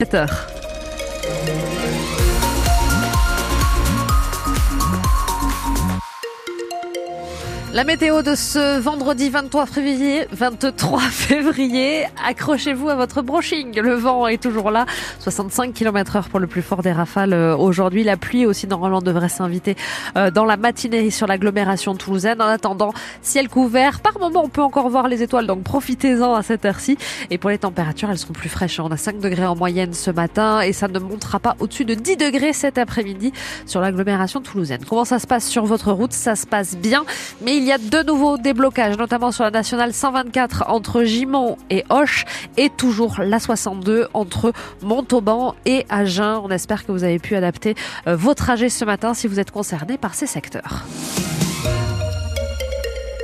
7h. La météo de ce vendredi 23 février, 23 février, accrochez-vous à votre brushing. Le vent est toujours là, 65 km heure pour le plus fort des rafales euh, aujourd'hui. La pluie aussi normalement devrait s'inviter euh, dans la matinée sur l'agglomération toulousaine. En attendant, ciel couvert. Par moment, on peut encore voir les étoiles, donc profitez-en à cette heure-ci. Et pour les températures, elles seront plus fraîches. On a 5 degrés en moyenne ce matin et ça ne montera pas au-dessus de 10 degrés cet après-midi sur l'agglomération toulousaine. Comment ça se passe sur votre route? Ça se passe bien, mais il y a de nouveaux déblocages, notamment sur la nationale 124 entre Gimont et Hoche et toujours la 62 entre Montauban et Agen. On espère que vous avez pu adapter euh, vos trajets ce matin si vous êtes concerné par ces secteurs.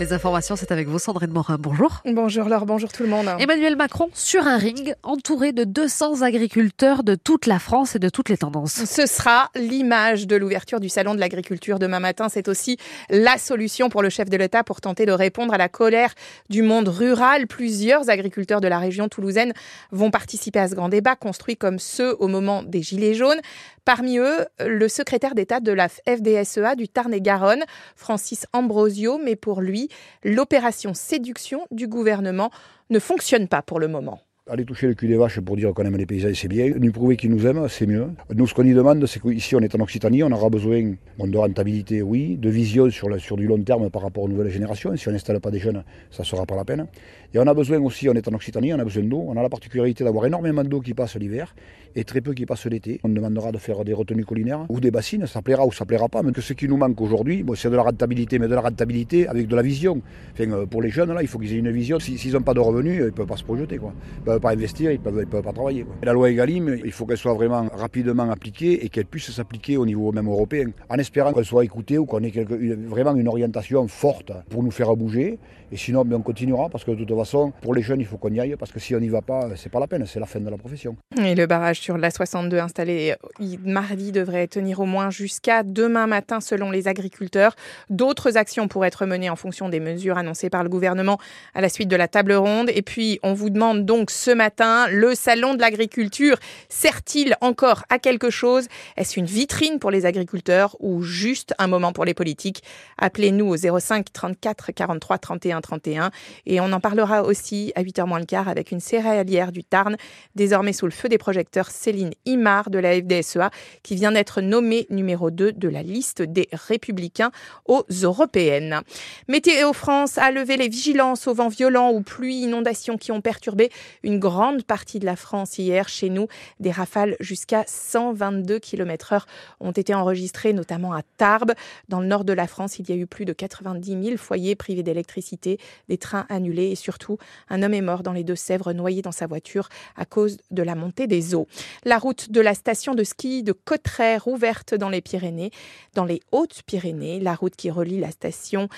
Les informations, c'est avec vous, Sandrine Morin. Bonjour. Bonjour Laure, bonjour tout le monde. Emmanuel Macron sur un ring, entouré de 200 agriculteurs de toute la France et de toutes les tendances. Ce sera l'image de l'ouverture du Salon de l'agriculture demain matin. C'est aussi la solution pour le chef de l'État pour tenter de répondre à la colère du monde rural. Plusieurs agriculteurs de la région toulousaine vont participer à ce grand débat, construit comme ceux au moment des Gilets jaunes. Parmi eux, le secrétaire d'État de la FDSEA du Tarn-et-Garonne, Francis Ambrosio, mais pour lui, l'opération séduction du gouvernement ne fonctionne pas pour le moment. Aller toucher le cul des vaches pour dire qu'on aime les paysages, c'est bien. Nous prouver qu'ils nous aiment, c'est mieux. Nous, ce qu'on y demande, c'est qu'ici, on est en Occitanie, on aura besoin de rentabilité, oui, de vision sur, sur du long terme par rapport aux nouvelles générations. Si on n'installe pas des jeunes, ça ne sera pas la peine. Et on a besoin aussi, on est en Occitanie, on a besoin d'eau. On a la particularité d'avoir énormément d'eau qui passe l'hiver et très peu qui passe l'été. On demandera de faire des retenues collinaires ou des bassines, ça plaira ou ça plaira pas. Mais que ce qui nous manque aujourd'hui, c'est de la rentabilité, mais de la rentabilité avec de la vision. Euh, pour les jeunes, là, il faut qu'ils aient une vision. S'ils n'ont pas de revenus, ils ne peuvent pas se projeter. Quoi. Ne peuvent pas investir, ils ne peuvent, pas travailler. La loi Egalim, il faut qu'elle soit vraiment rapidement appliquée et qu'elle puisse s'appliquer au niveau même européen, en espérant qu'elle soit écoutée ou qu'on ait vraiment une orientation forte pour nous faire bouger. Et sinon, ben, on continuera parce que de toute façon, pour les jeunes, il faut qu'on y aille parce que si on n'y va pas, c'est pas la peine, c'est la fin de la profession. Et le barrage sur la 62 installé mardi devrait tenir au moins jusqu'à demain matin selon les agriculteurs. D'autres actions pourraient être menées en fonction des mesures annoncées par le gouvernement à la suite de la table ronde. Et puis, on vous demande donc ce matin, le salon de l'agriculture sert-il encore à quelque chose? Est-ce une vitrine pour les agriculteurs ou juste un moment pour les politiques? Appelez-nous au 05 34 43 31 31 et on en parlera aussi à 8h moins le quart avec une céréalière du Tarn, désormais sous le feu des projecteurs, Céline Imar de la FDSEA, qui vient d'être nommée numéro 2 de la liste des républicains aux européennes. Météo France a levé les vigilances au vent violent, ou pluies, inondations qui ont perturbé une grande partie de la France hier. Chez nous, des rafales jusqu'à 122 km heure ont été enregistrées, notamment à Tarbes. Dans le nord de la France, il y a eu plus de 90 000 foyers privés d'électricité, des trains annulés et surtout, un homme est mort dans les Deux-Sèvres, noyé dans sa voiture à cause de la montée des eaux. La route de la station de ski de Cotterêts, ouverte dans les Pyrénées, dans les Hautes-Pyrénées, la route qui relie la station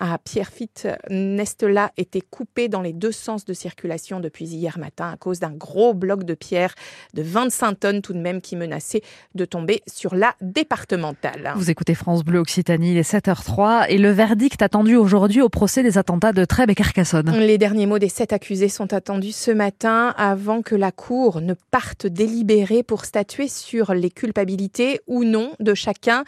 à Pierrefitte Nestela était coupée dans les deux sens de circulation depuis hier matin à cause d'un gros bloc de pierre de 25 tonnes tout de même qui menaçait de tomber sur la départementale. Vous écoutez France Bleu Occitanie, il est 7h03 et le verdict attendu aujourd'hui au procès des attentats Les derniers mots des sept accusés sont attendus ce matin avant que la Cour ne parte délibérer pour statuer sur les culpabilités ou non de chacun.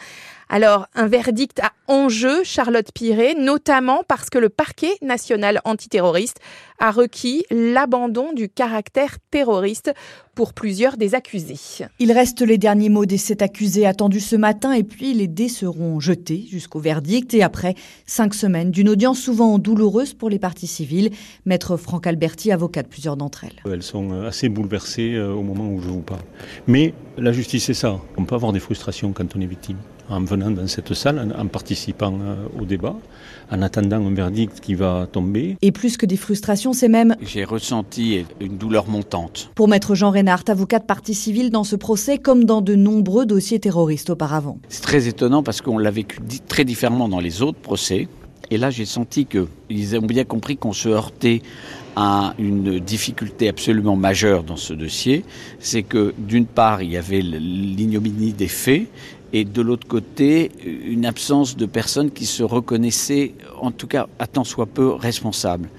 Alors, un verdict à enjeu, Charlotte Piré, notamment parce que le parquet national antiterroriste a requis l'abandon du caractère terroriste pour plusieurs des accusés. Il reste les derniers mots des sept accusés attendus ce matin et puis les dés seront jetés jusqu'au verdict et après cinq semaines d'une audience souvent douloureuse pour les parties civiles. Maître Franck Alberti, avocat de plusieurs d'entre elles. Elles sont assez bouleversées euh, au moment où je vous parle. Mais la justice, c'est ça. On peut avoir des frustrations quand on est victime en venant dans cette salle, en, participant euh, au débat, en attendant un verdict qui va tomber. Et plus que des frustrations, c'est même... J'ai ressenti une douleur montante. Pour maître Jean Reynard, avocat de partie civile dans ce procès, comme dans de nombreux dossiers terroristes auparavant. C'est très étonnant parce qu'on l'a vécu très différemment dans les autres procès. Et là, j'ai senti qu'ils ont bien compris qu'on se heurtait à une difficulté absolument majeure dans ce dossier. C'est que d'une part, il y avait l'ignominie des faits et de l'autre côté, une absence de personnes qui se reconnaissaient, en tout cas à tant soit peu, responsables.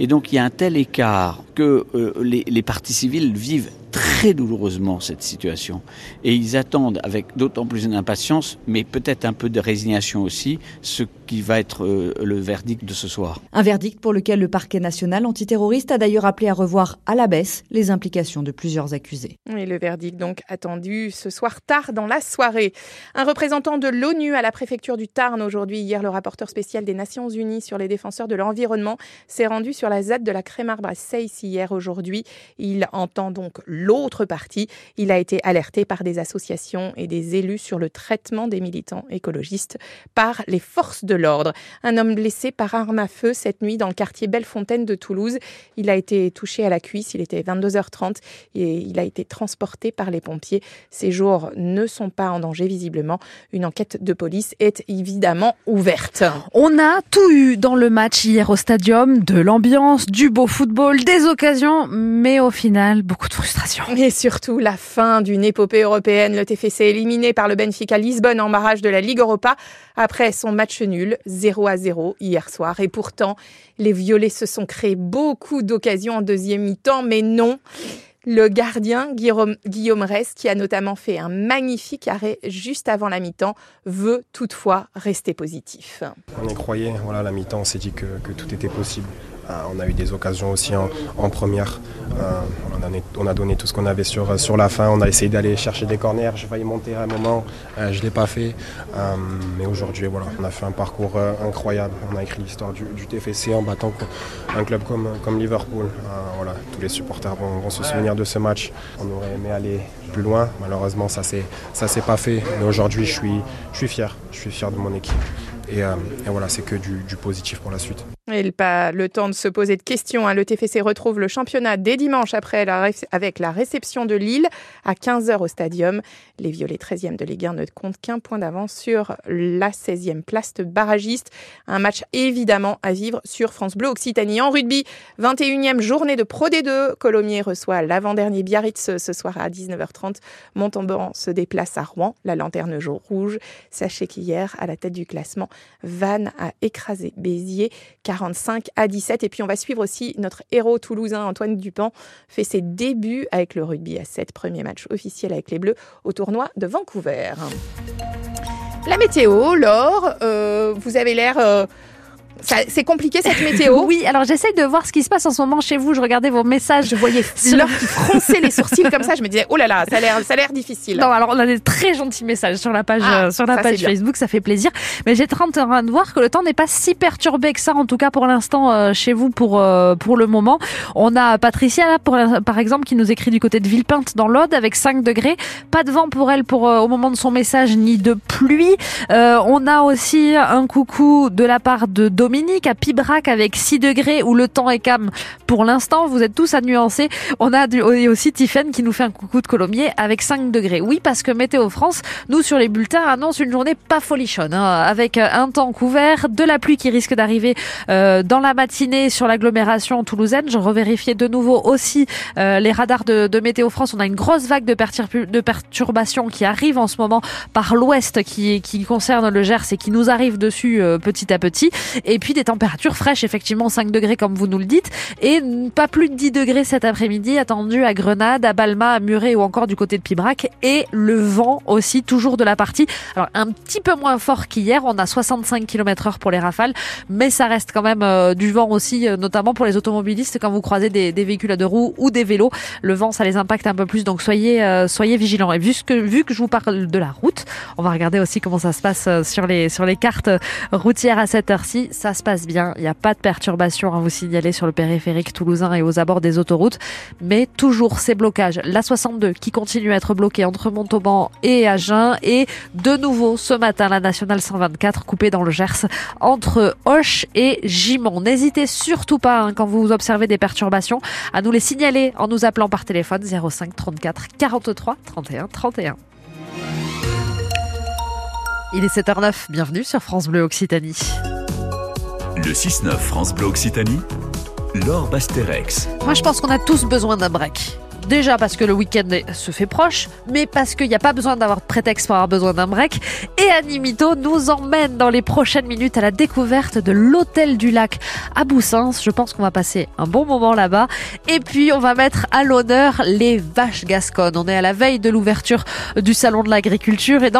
Et donc il y a un tel écart que euh, les, les partis civils vivent très douloureusement cette situation. Et ils attendent avec d'autant plus d'impatience, mais peut-être un peu de résignation aussi, ce qui va être euh, le verdict de ce soir. Un verdict pour lequel le parquet national antiterroriste a d'ailleurs appelé à revoir à la baisse les implications de plusieurs accusés. Et le verdict donc attendu ce soir tard dans la soirée. Un représentant de l'ONU à la préfecture du Tarn aujourd'hui, hier le rapporteur spécial des Nations Unies sur les défenseurs de l'environnement s'est rendu sur la ZAD de la Crémar Brasseille hier aujourd'hui. Il entend donc l'autre partie. Il a été alerté par des associations et des élus sur le traitement des militants écologistes par les forces de l'ordre. Un homme blessé par arme à feu cette nuit dans le quartier Bellefontaine de Toulouse. Il a été touché à la cuisse, il était 22h30 et il a été transporté par les pompiers. Ses jours ne sont pas en danger visiblement. Une enquête de police est évidemment ouverte. On a tout eu dans le match hier au stadium, de l'ambiance, du beau football, des occasions, mais au final, beaucoup de frustration. Et surtout la fin d'une épopée européenne. Le TFC éliminé par le Benfica Lisbonne en barrage de la Ligue Europa après son match nul 0 à 0 hier soir. Et pourtant, les Violets se sont créés beaucoup d'occasions en deuxième mi-temps, mais non. Le gardien Guillaume, Guillaume Rest, qui a notamment fait un magnifique arrêt juste avant la mi-temps, veut toutefois rester positif. On y croyait, voilà, la mi-temps, on s'est dit que, que tout était possible. Euh, on a eu des occasions aussi en, première. Euh, on, a donné, tout ce qu'on avait sur, la fin. On a essayé d'aller chercher des corners. J'ai failli monter à un moment. Euh, je ne l'ai pas fait. Mais aujourd'hui, voilà, on a fait un parcours incroyable. On a écrit l'histoire du, TFC en battant un club comme, Liverpool. tous les supporters vont, se souvenir de ce match. On aurait aimé aller plus loin. Malheureusement, ça ne s'est pas fait. Mais aujourd'hui, je suis, fier. Je suis fier de mon équipe. Et, voilà, c'est que du, positif pour la suite. Et pas le temps de se poser de questions. Hein. Le TFC retrouve le championnat dès dimanche après avec la réception de Lille à 15h au Stadium. Les Violets 13e de Ligue 1 ne comptent qu'un point d'avance sur la 16e place de barragiste. Un match évidemment à vivre sur France Bleu Occitanie. En rugby, 21e journée de Pro D2. Colomiers reçoit l'avant-dernier Biarritz ce soir à 19h30. Montauban se déplace à Rouen, la lanterne jour rouge. Sachez qu'hier, à la tête du classement, Vannes a écrasé Béziers 45 à 17. Et puis on va suivre aussi notre héros toulousain Antoine Dupont fait ses débuts avec le rugby à 7, premier match officiel avec les Bleus au tournoi de Vancouver. La météo, Laure, euh, vous avez l'air... Euh c'est compliqué cette météo. oui, alors j'essaie de voir ce qui se passe en ce moment chez vous. Je regardais vos messages. Je voyais Fleur qui fronçait les sourcils comme ça. Je me disais, oh là là, ça a l'air, ça a l'air difficile. Non, alors on a des très gentils messages sur la page, ah, euh, sur la page Facebook, ça fait plaisir. Mais j'ai en train de voir que le temps n'est pas si perturbé que ça, en tout cas pour l'instant euh, chez vous pour euh, pour le moment. On a Patricia là, pour, par exemple, qui nous écrit du côté de Villepinte dans l'Aude avec 5 degrés. Pas de vent pour elle pour au moment de son message ni de pluie. on a aussi un coucou de la part de Dominique à Pibrac avec 6 degrés où le temps est calme pour l'instant. Vous êtes tous à nuancer. On a aussi Tiffen qui nous fait un coucou de Colomiers avec 5 degrés. Oui, parce que Météo France, nous sur les bulletins, annonce une journée pas folichonne, hein, avec un temps couvert, de la pluie qui risque d'arriver euh, dans la matinée sur l'agglomération toulousaine. Je revérifiais de nouveau aussi euh, les radars de, Météo France. On a une grosse vague de, perturbations qui arrive en ce moment par l'ouest qui, concerne le Gers et qui nous arrive dessus euh, petit à petit. Et puis des température fraîche, effectivement 5 degrés comme vous nous le dites, et pas plus de 10 degrés cet après-midi attendu à Grenade, à Balma, à Muret ou encore du côté de Pibrac, et le vent aussi toujours de la partie. Alors un petit peu moins fort qu'hier, on a 65 km heure pour les rafales, mais ça reste quand même euh, du vent aussi, euh, notamment pour les automobilistes quand vous croisez des, des, véhicules à deux roues ou des vélos. Le vent, ça les impacte un peu plus, donc soyez euh, soyez vigilants. Et vu que vu que je vous parle de la route, on va regarder aussi comment ça se passe sur les sur les cartes routières à cette heure-ci. Ça se passe bien. Il n'y a pas de perturbation à vous signaler sur le périphérique toulousain et aux abords des autoroutes. Mais toujours ces blocages. La 62 qui continue à être bloquée entre Montauban et Agen. Et de nouveau ce matin, la nationale 124 coupée dans le Gers entre Hoche et Gimont. N'hésitez surtout pas hein, quand vous observez des perturbations à nous les signaler en nous appelant par téléphone 05 34 43 31 31. Il est 7h09, bienvenue sur France Bleu Occitanie. Le 6-9 France Bleu Occitanie, Laure Basterex. Moi, je pense qu'on a tous besoin d'un break Déjà parce que le week-end se fait proche, mais parce qu'il n'y a pas besoin d'avoir de prétexte pour avoir besoin d'un break. Et Animito nous emmène dans les prochaines minutes à la découverte de l'hôtel du lac à Boussins. Je pense qu'on va passer un bon moment là-bas. Et puis on va mettre à l'honneur les vaches gasconnes. On est à la veille de l'ouverture du salon de l'agriculture et dans